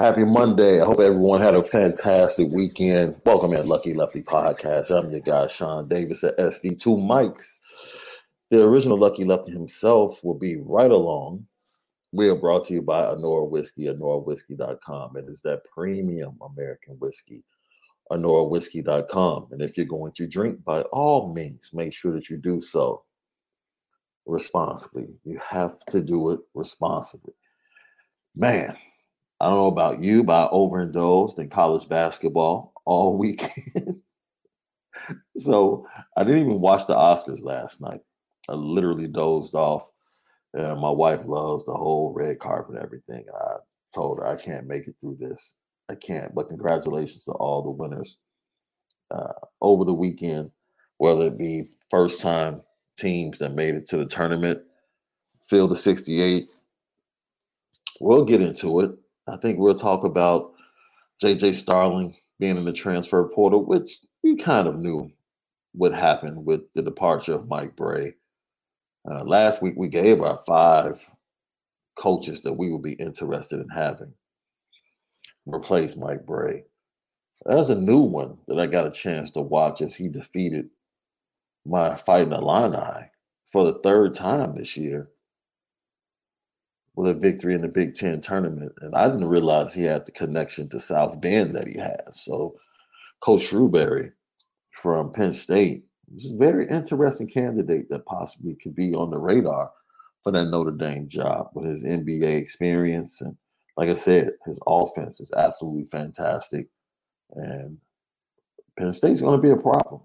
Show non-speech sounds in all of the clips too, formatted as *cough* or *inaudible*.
Happy Monday. I hope everyone had a fantastic weekend. Welcome in Lucky Lefty Podcast. I'm your guy, Shaun Davis at SD2 Mics. The original Lucky Lefty himself will be right along. We are brought to you by Anora Whiskey, AnoraWhiskey.com. It is that premium American whiskey, AnoraWhiskey.com. And if you're going to drink, by all means, make sure that you do so responsibly. You have to do it responsibly. Man, I don't know about you, but I overindulged in college basketball all *laughs* weekend. so I didn't even watch the Oscars last night. I literally dozed off. My wife loves the whole red carpet and everything. And I told her I can't make it through this. I can't. But congratulations to all the winners uh, over the weekend, whether it be first time teams that made it to the tournament, field of 68. We'll get into it. I think we'll talk about JJ Starling being in the transfer portal, which we kind of knew would happen with the departure of Mike Brey. Uh, last week, we gave our five coaches that we would be interested in having replace Mike Brey. There's a new one that I got a chance to watch as he defeated my fighting Illini for the third time this year with a victory in the Big Ten tournament. And I didn't realize he had the connection to South Bend that he has. So Coach Shrewsberry from Penn State is a very interesting candidate that possibly could be on the radar for that Notre Dame job with his NBA experience. And like I said, his offense is absolutely fantastic. And Penn State's going to be a problem.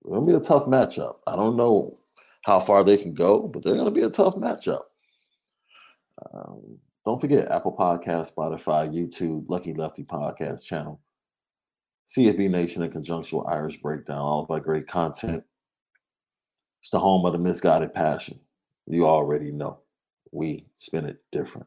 It's going to be a tough matchup. I don't know how far they can go, but they're going to be a tough matchup. Um, don't forget Apple Podcast, Spotify, YouTube, Lucky Lefty Podcast channel, CFB Nation in conjunction with Irish Breakdown, all our great content. It's the home of the misguided passion. You already know. We spin it different.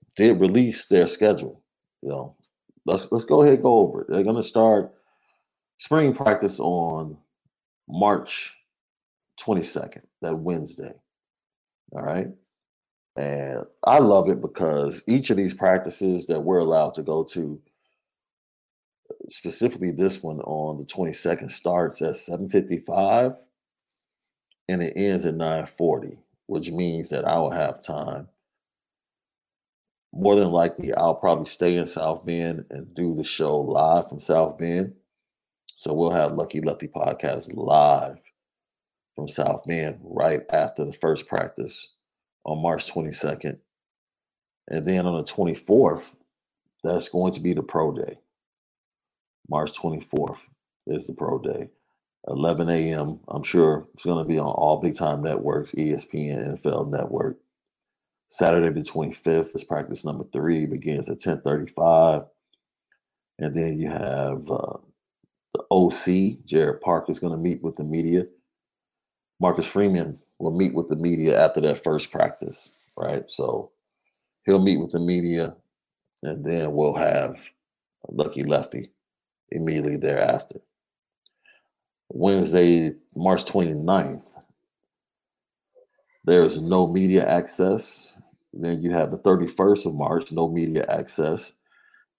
did release their schedule. You know, let's let's go ahead go over it. They're going to start spring practice on March 22nd, that Wednesday. All right. And I love it because each of these practices that we're allowed to go to, specifically this one on the 22nd, starts at 7:55 and it ends at 9:40, which means that I will have time. More than likely, I'll probably stay in South Bend and do the show live from South Bend. So we'll have Lucky Lefty podcast live from South Bend right after the first practice on March 22nd. And then on the 24th, that's going to be the pro day. March 24th is the pro day. 11 a.m. I'm sure it's going to be on all big time networks, ESPN, NFL Network. Saturday the 25th is practice number three, begins at 10:35, and then you have uh, the OC Gerad Parker is going to meet with the media. Marcus Freeman will meet with the media after that first practice, right? So he'll meet with the media, and then we'll have Lucky Lefty immediately thereafter. Wednesday, March 29th, there's no media access. Then you have the 31st of March, no media access.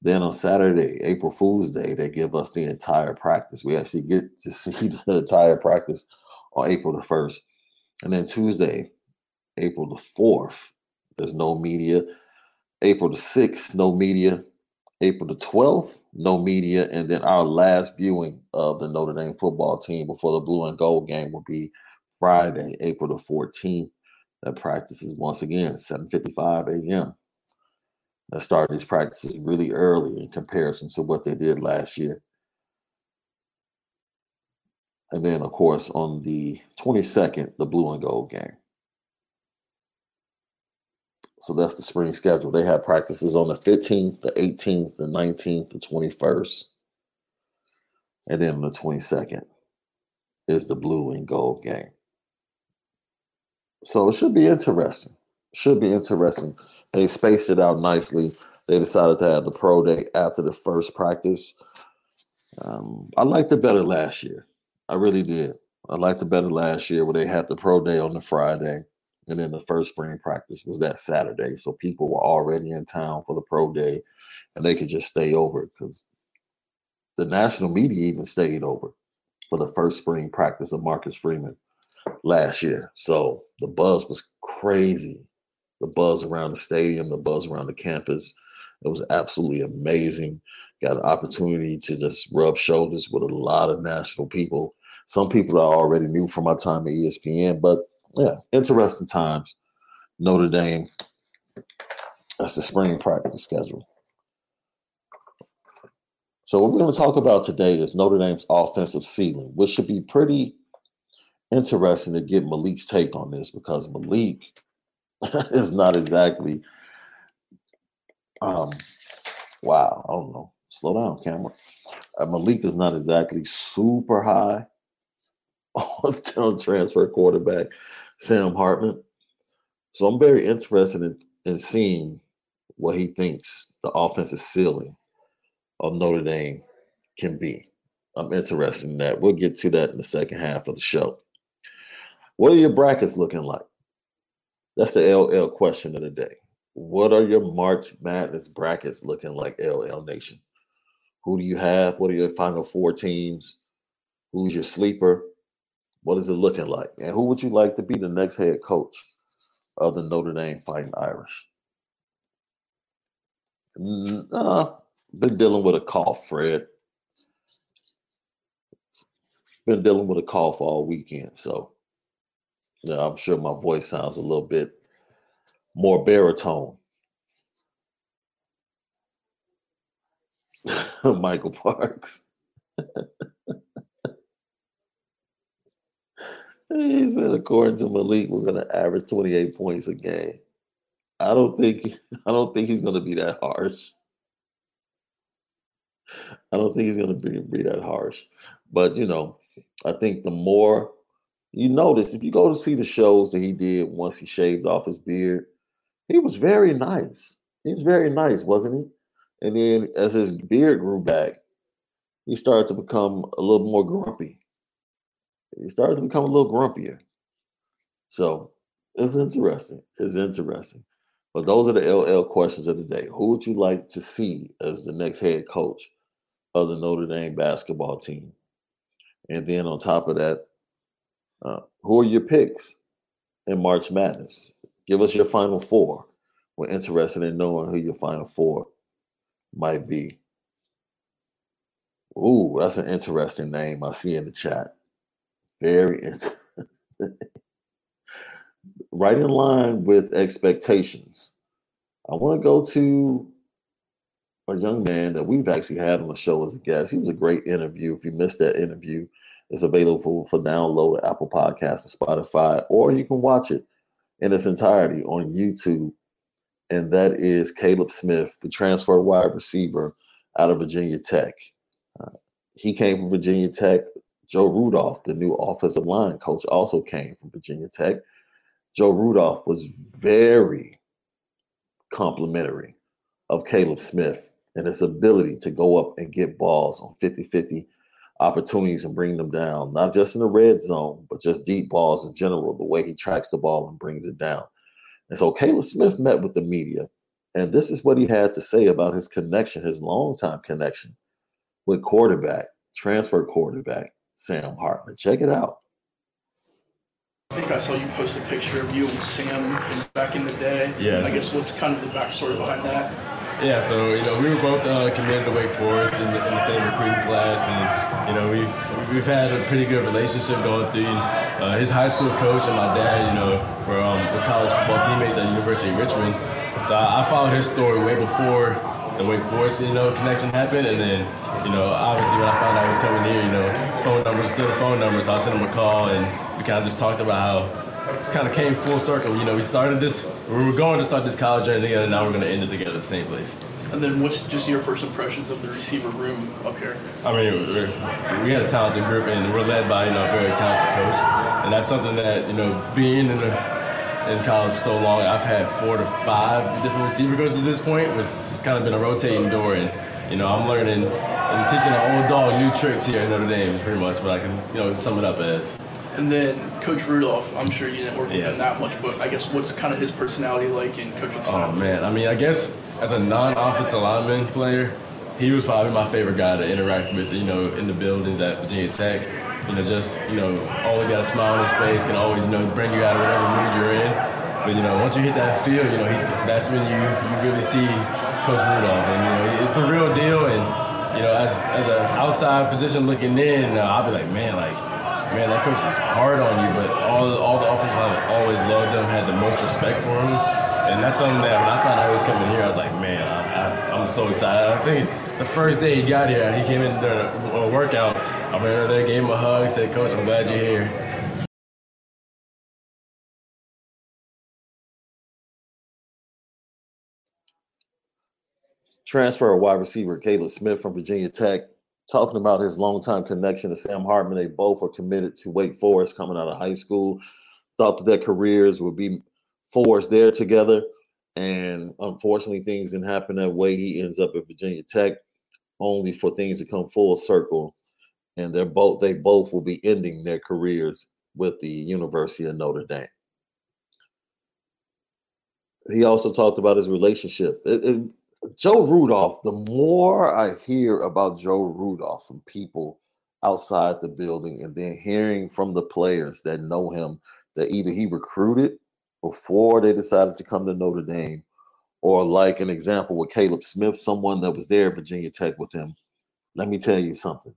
Then on Saturday, April Fool's Day, they give us the entire practice. We actually get to *laughs* see the entire practice on April the 1st. And then Tuesday, April the 4th, there's no media. April the 6th, no media. April the 12th, no media. And then our last viewing of the Notre Dame football team before the blue and gold game will be Friday, April the 14th. That practice is once again 7:55 a.m. They started these practices really early in comparison to what they did last year. And then, of course, on the 22nd, the blue and gold game. So that's the spring schedule. They have practices on the 15th, the 18th, the 19th, the 21st. And then on the 22nd is the blue and gold game. So it should be interesting. Should be interesting. They spaced it out nicely. They decided to have the pro day after the first practice. Um, I liked it better last year. I really did. I liked it better last year where they had the pro day on the Friday, and then the first spring practice was that Saturday. So people were already in town for the pro day, and they could just stay over because the national media even stayed over for the first spring practice of Marcus Freeman last year. So the buzz was crazy. The buzz around the stadium, the buzz around the campus. It was absolutely amazing. Got an opportunity to just rub shoulders with a lot of national people some people I already knew from my time at ESPN, but yeah, interesting times. Notre Dame. That's the spring practice schedule. So what we're going to talk about today is Notre Dame's offensive ceiling, which should be pretty interesting to get Malik's take on this because Malik *laughs* is not exactly um wow, I don't know. Slow down, camera. Uh, Malik is not exactly super high *laughs* on transfer quarterback Sam Hartman. So I'm very interested in, in seeing what he thinks the offensive ceiling of Notre Dame can be. I'm interested in that. We'll get to that in the second half of the show. What are your brackets looking like? That's the LL question of the day. What are your March Madness brackets looking like, LL Nation? Who do you have? What are your final four teams? Who's your sleeper? What is it looking like? And who would you like to be the next head coach of the Notre Dame Fighting Irish? Uh, been dealing with a cough, Fred. Been dealing with a cough all weekend. So yeah, I'm sure my voice sounds a little bit more baritone. *laughs* Michael Parks. *laughs* He said, according to Malik, we're going to average 28 points a game. I don't think *laughs* I don't think he's going to be that harsh. I don't think he's going to be, be that harsh. But you know, I think the more you notice, if you go to see the shows that he did once he shaved off his beard, he was very nice. He was very nice, wasn't he? And then as his beard grew back, he started to become a little more grumpy. He started to become a little grumpier. So it's interesting. It's interesting. But those are the LL questions of the day. Who would you like to see as the next head coach of the Notre Dame basketball team? And then on top of that, uh, who are your picks in March Madness? Give us your final four. We're interested in knowing who your final four might be. Ooh, that's an interesting name I see in the chat. Very interesting. *laughs* right in line with expectations. I want to go to a young man that we've actually had on the show as a guest. He was a great interview. If you missed that interview, it's available for download at Apple Podcasts and Spotify, or you can watch it in its entirety on YouTube. And that is Caleb Smith, the transfer wide receiver out of Virginia Tech. Uh, he came from Virginia Tech. Joe Rudolph, the new offensive line coach, also came from Virginia Tech. Joe Rudolph was very complimentary of Caleb Smith and his ability to go up and get balls on 50 50 opportunities and bring them down, not just in the red zone, but just deep balls in general, the way he tracks the ball and brings it down. And so Caleb Smith met with the media, and this is what he had to say about his connection, his longtime connection with quarterback, transfer quarterback, Sam Hartman. Check it out. I think I saw you post a picture of you and Sam back in the day. Yes. I guess what's kind of the backstory behind that? Yeah, so you know we were both uh, committed to Wake Forest in the, in the, same recruiting class, and you know we've we've had a pretty good relationship going through. Uh, his high school coach and my dad, you know, were, um, were college football teammates at University of Richmond. So I, I followed his story way before the Wake Forest, you know, connection happened, and then you know obviously when I found out he was coming here, you know, phone numbers still the phone numbers. so I sent him a call, and we kind of just talked about how this kind of came full circle. You know, we started this, we were going to start this college journey together, and now we're going to end it together at the same place. And then, what's just your first impressions of the receiver room up here? I mean, we had a talented group, and we're led by you know a very talented coach, and that's something that you know being in the in college for so long, I've had four to five different receiver coaches at this point, which has kind of been a rotating door, and you know I'm learning and teaching an old dog new tricks here at Notre Dame. Is pretty much what I can you know sum it up as. And then Coach Rudolph, I'm sure you didn't work with yes. him that much, but I guess what's kind of his personality like in coaching style? Oh man, I mean, I guess as a non-offensive lineman player, he was probably my favorite guy to interact with. You know, in the buildings at Virginia Tech. You know, just you know, always got a smile on his face, can always you know bring you out of whatever mood you're in. But you know, once you hit that field, you know, he, that's when you you really see Coach Rudolph, and you know, it's the real deal. And you know, as as an outside position looking in, uh, I'll be like, man, like man, that coach was hard on you, but all the, all the offensive line always loved him, had the most respect for him. And that's something that when I found out he was coming here, I was like, man, I, am so excited. I think the first day he got here, he came in during a workout. I ran over there, gave him a hug, said, Coach, I'm glad you're here. Transfer wide receiver Caleb Smith from Virginia Tech talking about his longtime connection to Sam Hartman. They both are committed to Wake Forest coming out of high school. Thought that their careers would be forged there together. And unfortunately, things didn't happen that way. He ends up at Virginia Tech, only for things to come full circle. And they're both they both will be ending their careers with the University of Notre Dame. He also talked about his relationship. It, it, Joe Rudolph, the more I hear about Joe Rudolph from people outside the building and then hearing from the players that know him that either he recruited before they decided to come to Notre Dame, or like an example with Caleb Smith, someone that was there at Virginia Tech with him. Let me tell you something.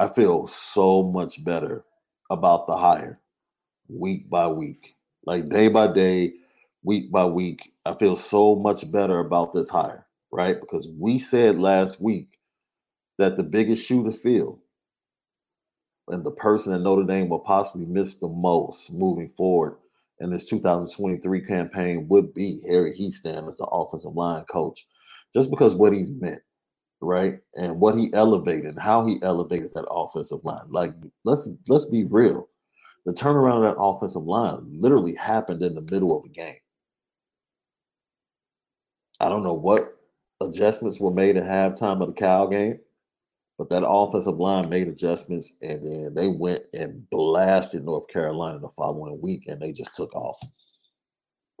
I feel so much better about the hire week by week, like day by day, week by week. I feel so much better about this hire, right? Because we said last week that the biggest shoe to fill and the person that Notre Dame will possibly miss the most moving forward in this 2023 campaign would be Harry Hiestand as the offensive line coach, just because what he's meant, right? And what he elevated, how he elevated that offensive line. Like, let's let's be real. The turnaround of that offensive line literally happened in the middle of the game I don't know what adjustments were made at halftime of the Cal game, but that offensive line made adjustments and then they went and blasted North Carolina the following week and they just took off.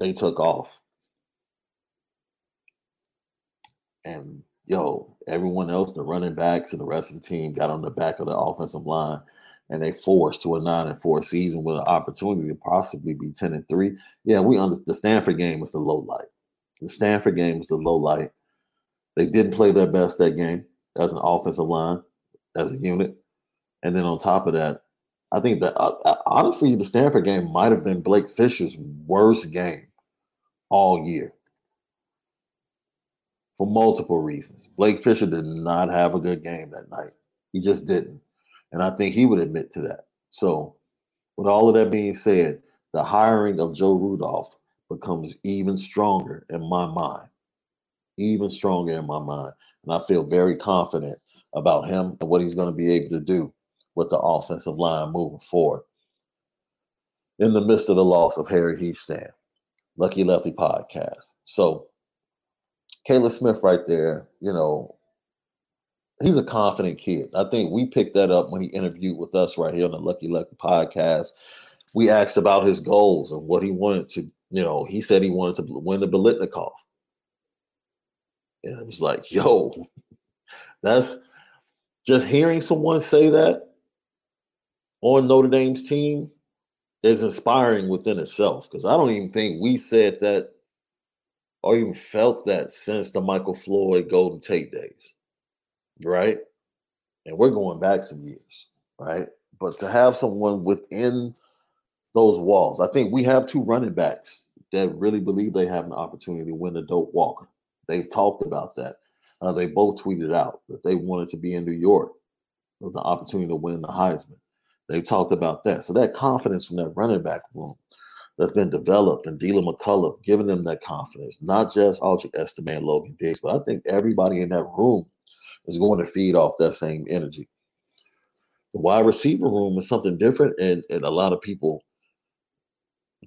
They took off. And yo, everyone else, the running backs and the rest of the team got on the back of the offensive line and they forced to a nine and four season with an opportunity to possibly be 10 and three. Yeah, we under the Stanford game was the low light. The Stanford game was the low light. They didn't play their best that game as an offensive line, as a unit. And then on top of that, I think that uh, uh honestly, the Stanford game might have been Blake Fisher's worst game all year for multiple reasons. Blake Fisher did not have a good game that night. He just didn't. And I think he would admit to that. So, with all of that being said, the hiring of Joe Rudolph becomes even stronger in my mind. Even stronger in my mind. And I feel very confident about him and what he's going to be able to do with the offensive line moving forward. In the midst of the loss of Harry Hiestand, Lucky Lefty podcast. So, Caleb Smith right there, you know, he's a confident kid. I think we picked that up when he interviewed with us right here on the Lucky Lefty podcast. We asked about his goals and what he wanted to, you know, he said he wanted to win the Biletnikoff. And it was like, yo, that's just hearing someone say that on Notre Dame's team is inspiring within itself. Because I don't even think we said that or even felt that since the Michael Floyd Golden Tate days. Right? And we're going back some years, right? But to have someone within those walls, I think we have two running backs that really believe they have an opportunity to win the Doak Walker. They've talked about that. Uh, they both tweeted out that they wanted to be in New York with the opportunity to win the Heisman. They've talked about that. So that confidence from that running back room that's been developed and Deland McCullough giving them that confidence, not just Audric Estime and Logan Diggs, but I think everybody in that room is going to feed off that same energy. The wide receiver room is something different, and, and a lot of people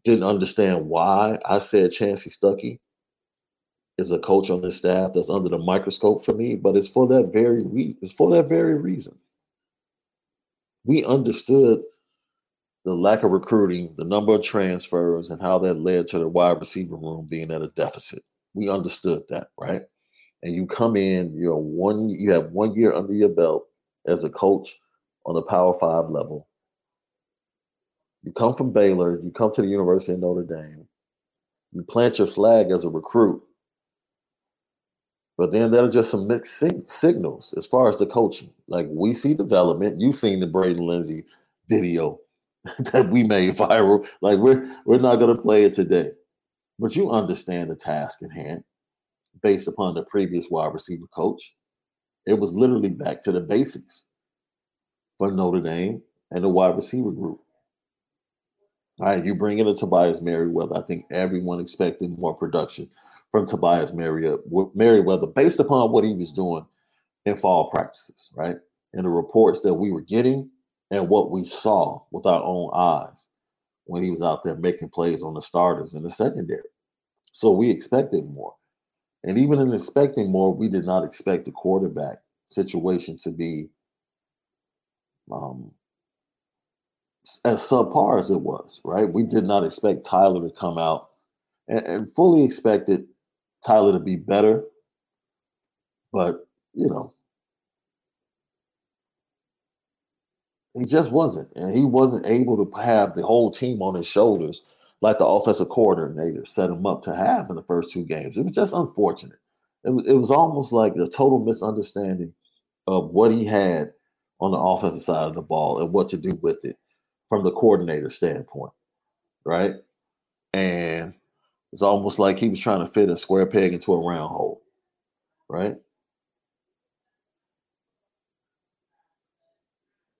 didn't understand why I said Chansi Stuckey is a coach on this staff that's under the microscope for me, but it's for that very reason. It's for that very reason. We understood the lack of recruiting, the number of transfers, and how that led to the wide receiver room being at a deficit. We understood that, right? And you come in, you're one, you have one year under your belt as a coach on the Power Five level. You come from Baylor, you come to the University of Notre Dame, you plant your flag as a recruit but then there are just some mixed sig- signals as far as the coaching. Like we see development. You've seen the Braden Lenzy video *laughs* that we made viral. Like we're we're not going to play it today, but you understand the task at hand based upon the previous wide receiver coach. It was literally back to the basics for Notre Dame and the wide receiver group. All right, you bring in a Tobias Merriweather. I think everyone expected more production from Tobias Merriweather based upon what he was doing in fall practices, right? And the reports that we were getting and what we saw with our own eyes when he was out there making plays on the starters in the secondary. So we expected more. And even in expecting more, we did not expect the quarterback situation to be um, as subpar as it was, right? We did not expect Tyler to come out and, and fully expected Tyler to be better. But, you know, he just wasn't. And he wasn't able to have the whole team on his shoulders like the offensive coordinator set him up to have in the first two games. It was just unfortunate. It was, it was almost like a total misunderstanding of what he had on the offensive side of the ball and what to do with it from the coordinator standpoint, right? And it's almost like he was trying to fit a square peg into a round hole, right?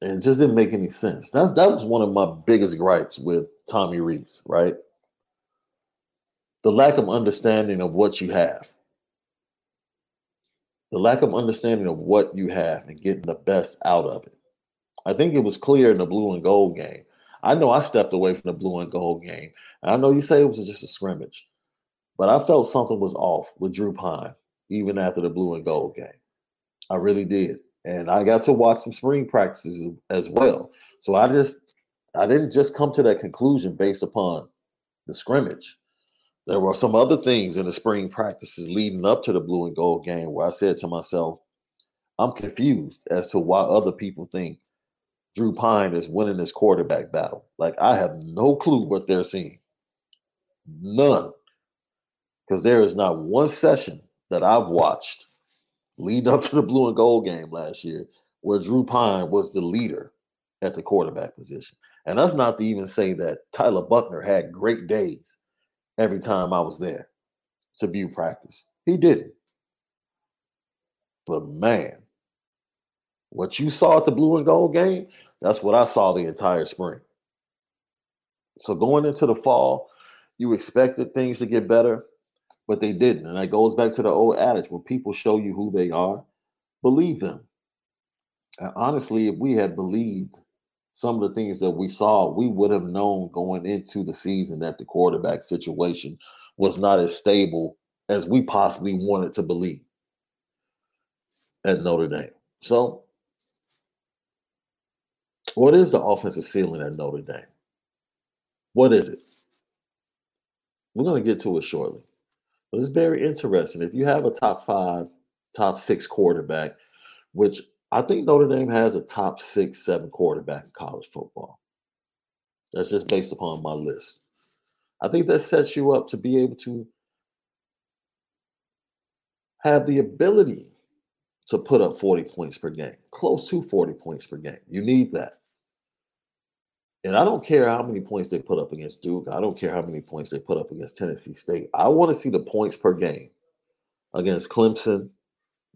And it just didn't make any sense. That's that was one of my biggest gripes with Tommy Rees, right? The lack of understanding of what you have. The lack of understanding of what you have and getting the best out of it. I think it was clear in the blue and gold game. I know I stepped away from the blue and gold game And I know you say it was just a scrimmage, But I felt something was off with Drew Pyne even after the blue and gold game. I really did. And I got to watch some spring practices as well. So I just I didn't just come to that conclusion based upon the scrimmage. There were some other things in the spring practices leading up to the blue and gold game where I said to myself, I'm confused as to why other people think Drew Pyne is winning this quarterback battle. Like I have no clue what they're seeing. None. Because there is not one session that I've watched leading up to the blue and gold game last year where Drew Pyne was the leader at the quarterback position. And that's not to even say that Tyler Buchner had great days every time I was there to view practice. He didn't. But man, what you saw at the blue and gold game, that's what I saw the entire spring. So going into the fall, you expected things to get better, but they didn't. And that goes back to the old adage when people show you who they are, believe them. And honestly, if we had believed some of the things that we saw, we would have known going into the season that the quarterback situation was not as stable as we possibly wanted to believe at Notre Dame. So, what is the offensive ceiling at Notre Dame? What is it? We're going to get to it shortly. But it's very interesting. If you have a top five, top six quarterback, which I think Notre Dame has a top six, seven quarterback in college football. That's just based upon my list. I think that sets you up to be able to have the ability to put up 40 points per game, close to 40 points per game. You need that. And I don't care how many points they put up against Duke. I don't care how many points they put up against Tennessee State. I want to see the points per game against Clemson,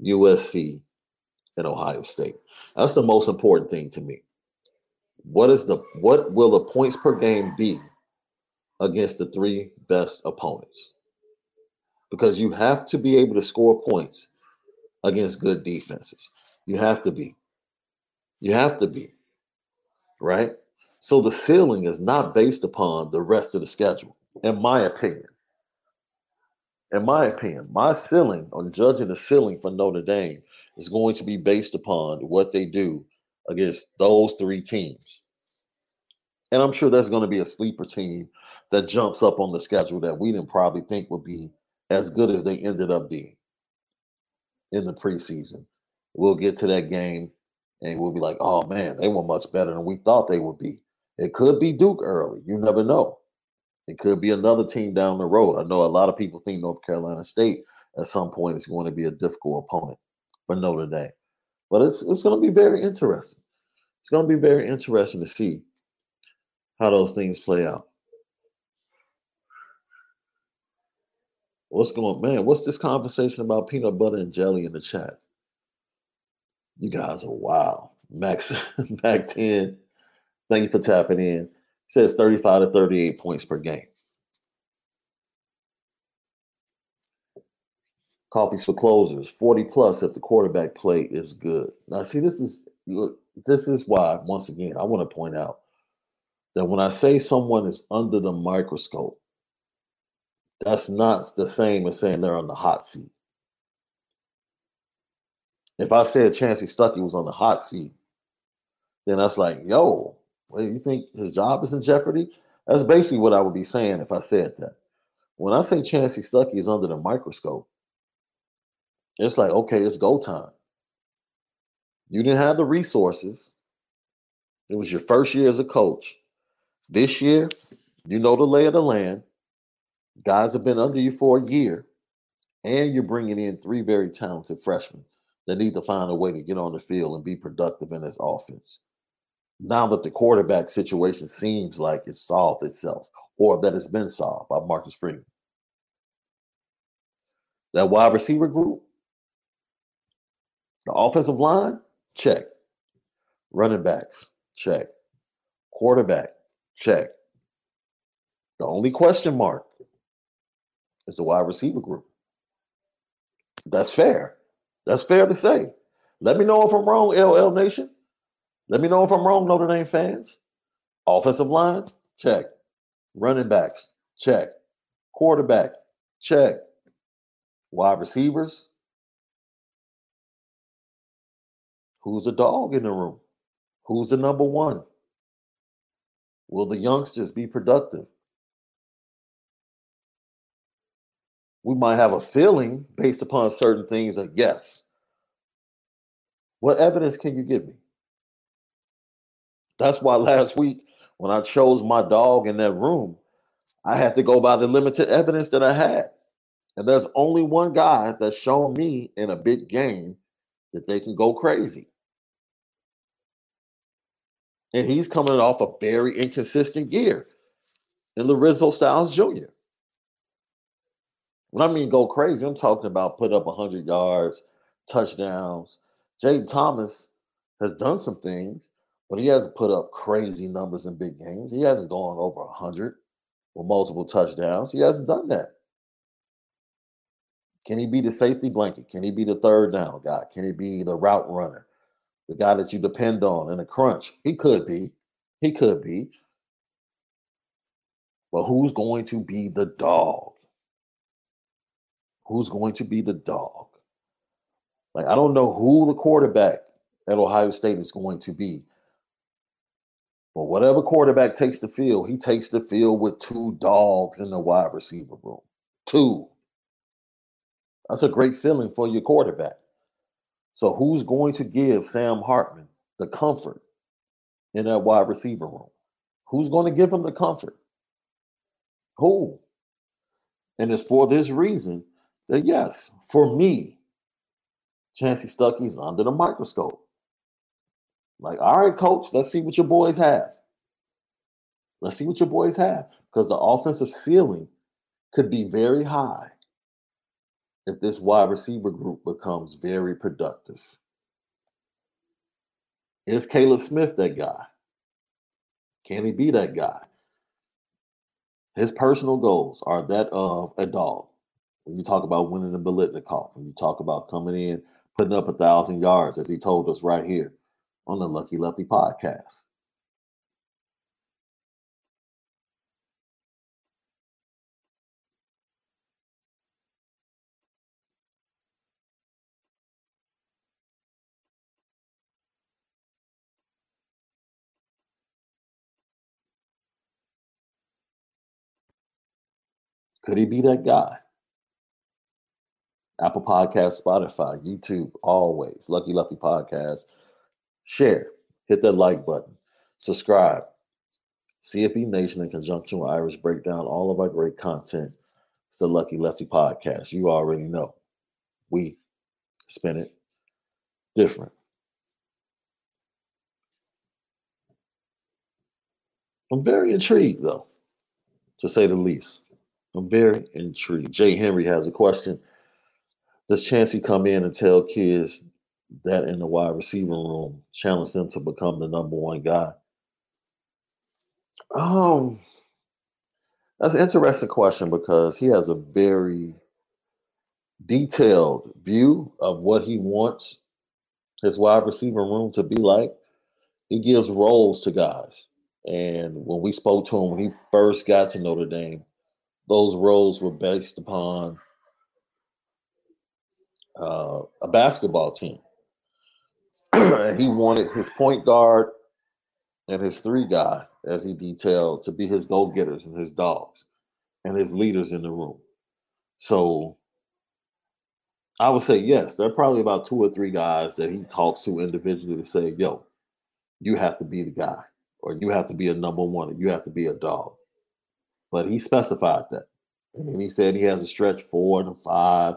USC, and Ohio State. That's the most important thing to me. What is the what will the points per game be against the three best opponents? Because you have to be able to score points against good defenses. You have to be. You have to be. Right? So the ceiling is not based upon the rest of the schedule, in my opinion. In my opinion, my ceiling on judging the ceiling for Notre Dame is going to be based upon what they do against those three teams. And I'm sure there's going to be a sleeper team that jumps up on the schedule that we didn't probably think would be as good as they ended up being in the preseason. We'll get to that game and we'll be like, oh man, they were much better than we thought they would be. It could be Duke early. You never know. It could be another team down the road. I know a lot of people think North Carolina State at some point is going to be a difficult opponent for Notre Dame. But it's it's going to be very interesting. It's going to be very interesting to see how those things play out. What's going man? What's this conversation about peanut butter and jelly in the chat? You guys are wild. Max *laughs* Mac 10. Thank you for tapping in. It says 35 to 38 points per game. Coffees for closers, 40 plus if the quarterback play is good. Now, see, this is this is why, once again, I want to point out that when I say someone is under the microscope, that's not the same as saying they're on the hot seat. If I said Chansi Stuckey was on the hot seat, then that's like, yo, you think his job is in jeopardy? That's basically what I would be saying if I said that. When I say Chansi Stuckey is under the microscope, it's like, okay, it's go time. You didn't have the resources. It was your first year as a coach. This year, you know the lay of the land. Guys have been under you for a year, and you're bringing in three very talented freshmen that need to find a way to get on the field and be productive in this offense. Now that the quarterback situation seems like it's solved itself, or that it's been solved by Marcus Freeman. That wide receiver group, the offensive line, check. Running backs, check. Quarterback, check. The only question mark is the wide receiver group. That's fair. That's fair to say. Let me know if I'm wrong, LL Nation. Let me know if I'm wrong, Notre Dame fans. Offensive line, check. Running backs, check. Quarterback, Check. Wide receivers. Who's the dog in the room? Who's the number one? Will the youngsters be productive? We might have a feeling based upon certain things that yes. What evidence can you give me? That's why last week, when I chose my dog in that room, I had to go by the limited evidence that I had. And there's only one guy that's shown me in a big game that they can go crazy. And he's coming off a very inconsistent year in Lorenzo Styles Jr. When I mean go crazy, I'm talking about put up 100 yards, touchdowns. Jay Thomas has done some things, but he hasn't put up crazy numbers in big games. He hasn't gone over 100 with multiple touchdowns. He hasn't done that. Can he be the safety blanket? Can he be the third down guy? Can he be the route runner? The guy that you depend on in a crunch? He could be. He could be. But who's going to be the dog? Who's going to be the dog? Like, I don't know who the quarterback at Ohio State is going to be. But whatever quarterback takes the field, he takes the field with two dogs in the wide receiver room. Two. That's a great feeling for your quarterback. So, who's going to give Sam Hartman the comfort in that wide receiver room? Who's going to give him the comfort? Who? And it's for this reason that, yes, for me, Chansi Stuckey's under the microscope. Like, all right, coach, let's see what your boys have. Let's see what your boys have. Because the offensive ceiling could be very high if this wide receiver group becomes very productive. Is Caleb Smith that guy? Can he be that guy? His personal goals are that of a dog. When you talk about winning the Biletnikoff, when you talk about coming in, putting up a thousand yards, as he told us right here on the Lucky Lefty podcast. Could he be that guy? Apple Podcast, Spotify, YouTube, always. Lucky Lefty Podcast. Share, hit that like button, subscribe. CFB Nation in conjunction with Irish Breakdown, all of our great content. It's the Lucky Lefty Podcast. You already know. We spin it different. I'm very intrigued, though, to say the least. I'm very intrigued. Jay Henry has a question. Does Chansi come in and tell kids that in the wide receiver room, challenge them to become the number one guy? Um, that's an interesting question because he has a very detailed view of what he wants his wide receiver room to be like. He gives roles to guys. And when we spoke to him when he first got to Notre Dame, those roles were based upon uh, a basketball team. *clears throat* he wanted his point guard and his three guy, as he detailed, to be his go getters and his dogs and his leaders in the room. So I would say yes, there are probably about two or three guys that he talks to individually to say, yo, you have to be the guy, or you have to be a number one, or you have to be a dog. But he specified that. And then he said he has a stretch four and a five.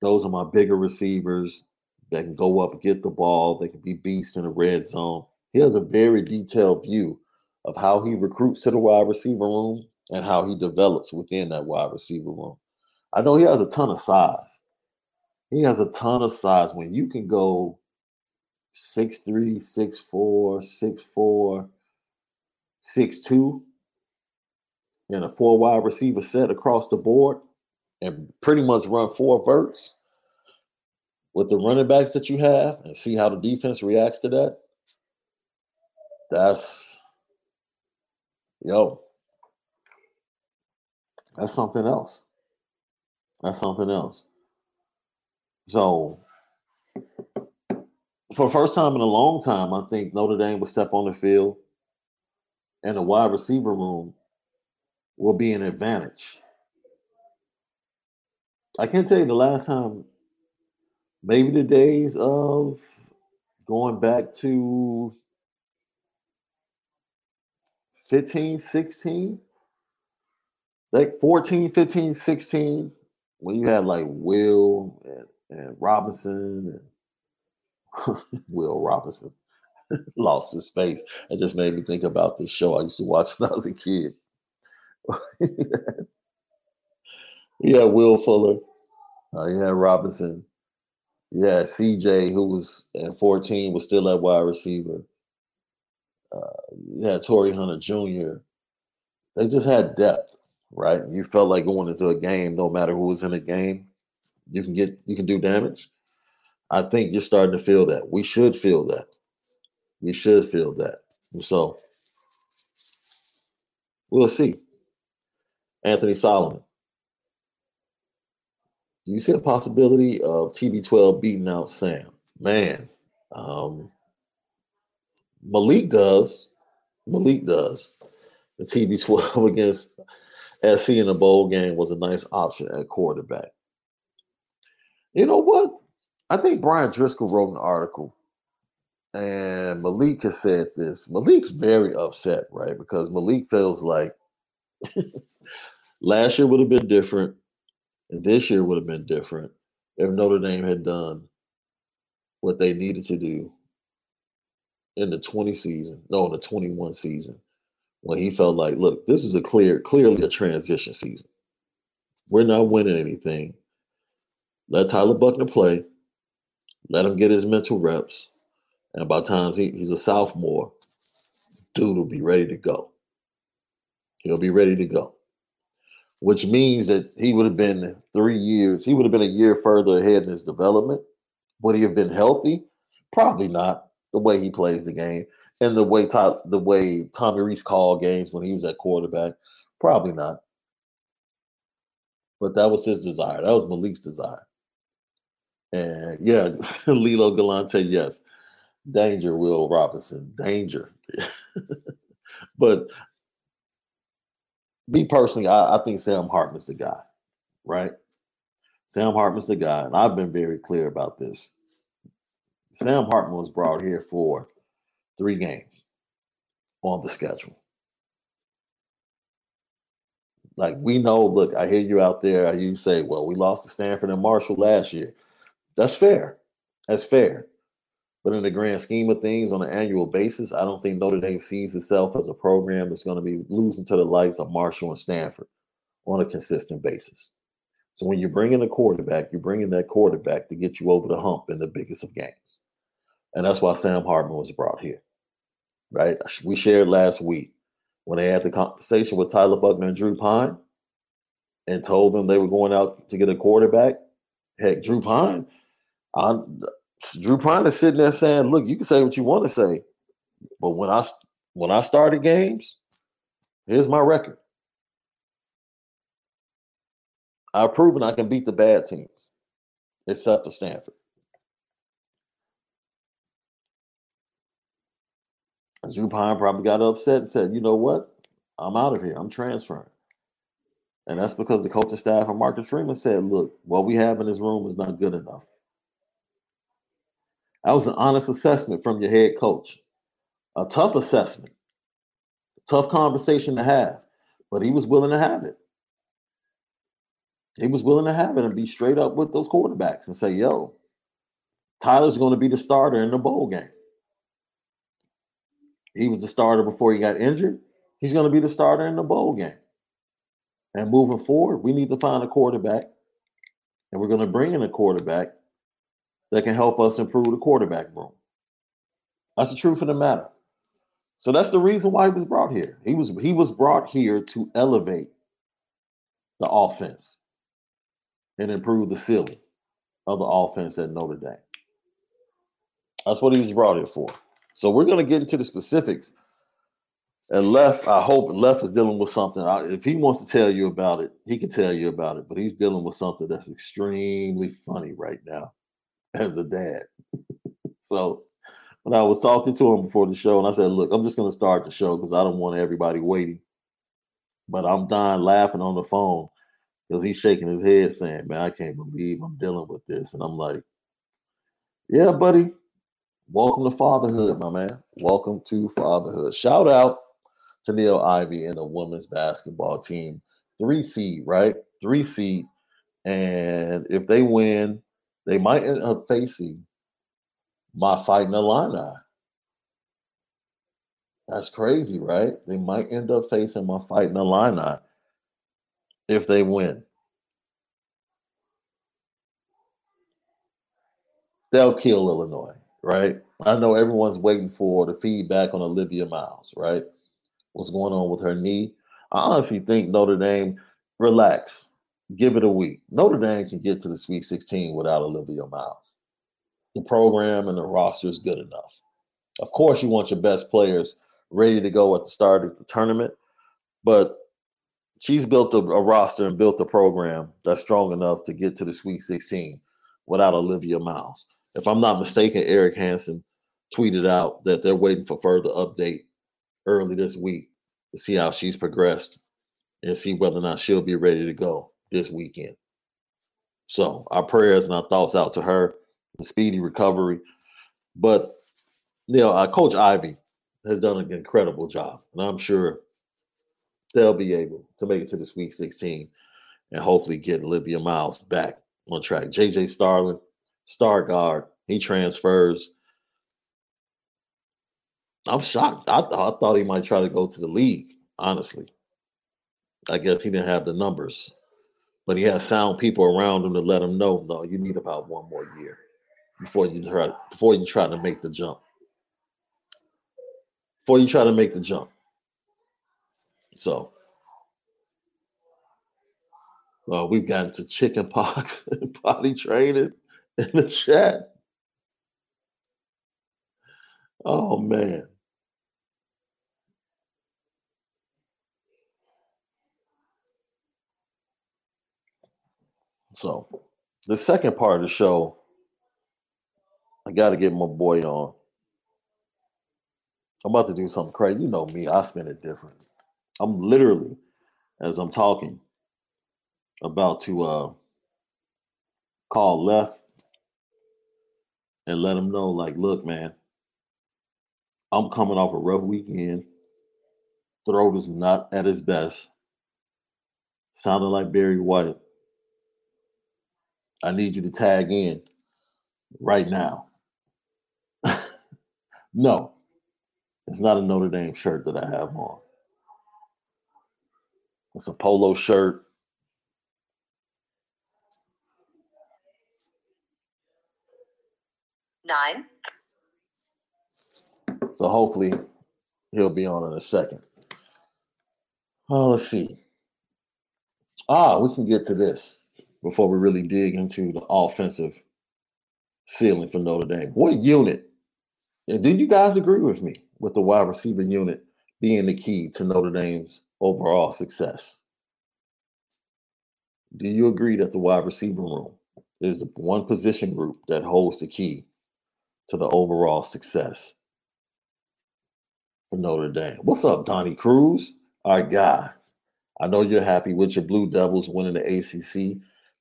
Those are my bigger receivers that can go up get the ball. They can be beasts in the red zone. He has a very detailed view of how he recruits to the wide receiver room and how he develops within that wide receiver room. I know he has a ton of size. He has a ton of size. When you can go 6'3, 6'4, 6'4, 6'2 in a four wide receiver set across the board and pretty much run four verts with the running backs that you have and see how the defense reacts to that. That's yo, that's something else. That's something else. So, for the first time in a long time, I think Notre Dame will step on the field and the wide receiver room will be an advantage. I can't tell you the last time, maybe the days of going back to 15, 16, like 14, 15, 16, when you had like Will and, and Robinson and *laughs* Will Robinson *laughs* lost his space. It just made me think about this show I used to watch *laughs* when I was a kid. yeah, Will Fuller. Uh, had Robinson. Yeah, CJ, who was at 14, was still at wide receiver. Uh, you had Torii Hunter Jr. They just had depth, right? You felt like going into a game, no matter who was in the game, you can get you can do damage. I think you're starting to feel that. We should feel that. We should feel that. So we'll see. Anthony Solomon. Do you see a possibility of TB12 beating out Sam? Man, um, Malik does. Malik does. The TB12 *laughs* against SC in the bowl game was a nice option at quarterback. You know what? I think Bryan Driskell wrote an article, and Malik has said this. Malik's very upset, right? Because Malik feels like *laughs* last year would have been different, and this year would have been different if Notre Dame had done what they needed to do in the 20 season, no, in the 21 season, when he felt like, look, this is a clear, clearly a transition season. We're not winning anything. Let Tyler Buchner play. Let him get his mental reps. And by times he, he's a sophomore, dude will be ready to go. He'll be ready to go. Which means that he would have been three years, he would have been a year further ahead in his development. Would he have been healthy? Probably not the way he plays the game and the way Ty, the way Tommy Rees called games when he was at quarterback. Probably not. But that was his desire. That was Malik's desire. And yeah, *laughs* Lilo Galante, yes. Danger, Will Robinson. Danger. *laughs* but me personally, I, I think Sam Hartman's the guy, right? Sam Hartman's the guy, and I've been very clear about this. Sam Hartman was brought here for three games on the schedule. Like we know, look, I hear you out there. You say, well, we lost to Stanford and Marshall last year. That's fair. That's fair. But in the grand scheme of things, on an annual basis, I don't think Notre Dame sees itself as a program that's going to be losing to the likes of Marshall and Stanford on a consistent basis. So when you're bringing a quarterback, you're bringing that quarterback to get you over the hump in the biggest of games. And that's why Sam Hartman was brought here, right? We shared last week when they had the conversation with Tyler Buchner and Drew Pyne and told them they were going out to get a quarterback. Heck, Drew Pyne, I, Drew Pyne is sitting there saying, "Look, you can say what you want to say, but when I when I started games, here's my record. I've proven I can beat the bad teams, except for Stanford. Drew Pyne probably got upset and said, you know what? I'm out of here. I'm transferring. And that's because the coaching staff and Marcus Freeman said, look, what we have in this room is not good enough. That was an honest assessment from your head coach. A tough assessment, tough conversation to have, but he was willing to have it. He was willing to have it and be straight up with those quarterbacks and say, yo, Tyler's going to be the starter in the bowl game. He was the starter before he got injured. He's going to be the starter in the bowl game. And moving forward, we need to find a quarterback, and we're going to bring in a quarterback that can help us improve the quarterback room. That's the truth of the matter. So that's the reason why he was brought here. He was he was brought here to elevate the offense and improve the ceiling of the offense at Notre Dame. That's what he was brought here for. So we're going to get into the specifics And Left, I hope Left is dealing with something. If he wants to tell you about it, he can tell you about it. But he's dealing with something that's extremely funny right now as a dad. so when I was talking to him before the show, and I said, "Look, I'm just going to start the show because I don't want everybody waiting." But I'm dying laughing on the phone because he's shaking his head, saying, "Man, I can't believe I'm dealing with this." And I'm like, "Yeah, buddy, welcome to fatherhood, my man. Welcome to fatherhood." Shout out to Niele Ivey and the women's basketball team, three seed, right? Three seed, and if they win, they might end up facing my fighting Illini. That's crazy, right? They might end up facing my fighting Illini if they win. They'll kill Illinois, right? I know everyone's waiting for the feedback on Olivia Miles, right? What's going on with her knee? I honestly think Notre Dame, relax, give it a week. Notre Dame can get to the Sweet 16 without Olivia Miles the program and the roster is good enough. Of course, you want your best players ready to go at the start of the tournament, but she's built a, a roster and built a program that's strong enough to get to the Sweet 16 without Olivia Miles. If I'm not mistaken, Eric Hansen tweeted out that they're waiting for further update early this week to see how she's progressed and see whether or not she'll be ready to go this weekend. So our prayers and our thoughts out to her speedy recovery. But you know, uh, Coach Ivey has done an incredible job, and I'm sure they'll be able to make it to this week 16 and hopefully get Olivia Miles back on track. JJ Starling, star guard, he transfers. I'm shocked. I, th- I thought he might try to go to the league, honestly. I guess he didn't have the numbers, but he has sound people around him to let him know, no, you need about one more year before you try before you try to make the jump. Before you try to make the jump. So uh, we've gotten to chicken pox *laughs* and potty training in the chat. Oh man. So the second part of the show I got to get my boy on. I'm about to do something crazy. You know me, I spin it different. I'm literally, as I'm talking, about to uh, call left and let him know, like, look, man, I'm coming off a rough weekend. Throat is not at its best. Sounding like Barry White. I need you to tag in right now. *laughs* No, it's not a Notre Dame shirt that I have on. It's a polo shirt. Nine. So hopefully he'll be on in a second. Oh, let's see. Ah, we can get to this before we really dig into the offensive ceiling for Notre Dame. What unit and do you guys agree with me with the wide receiver unit being the key to Notre Dame's overall success? Do you agree that the wide receiver room is the one position group that holds the key to the overall success for Notre Dame? What's up, Donnie Cruz? Our guy. I know you're happy with your Blue Devils winning the ACC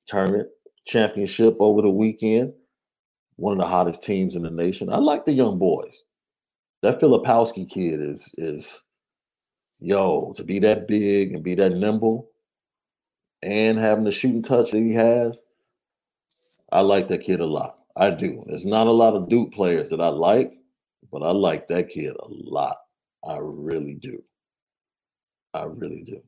tournament championship over the weekend. One of the hottest teams in the nation. I like the young boys. That Filipowski kid is is yo to be that big and be that nimble and having the shooting touch that he has. I like that kid a lot. I do. There's not a lot of Duke players that I like, but I like that kid a lot. I really do. I really do.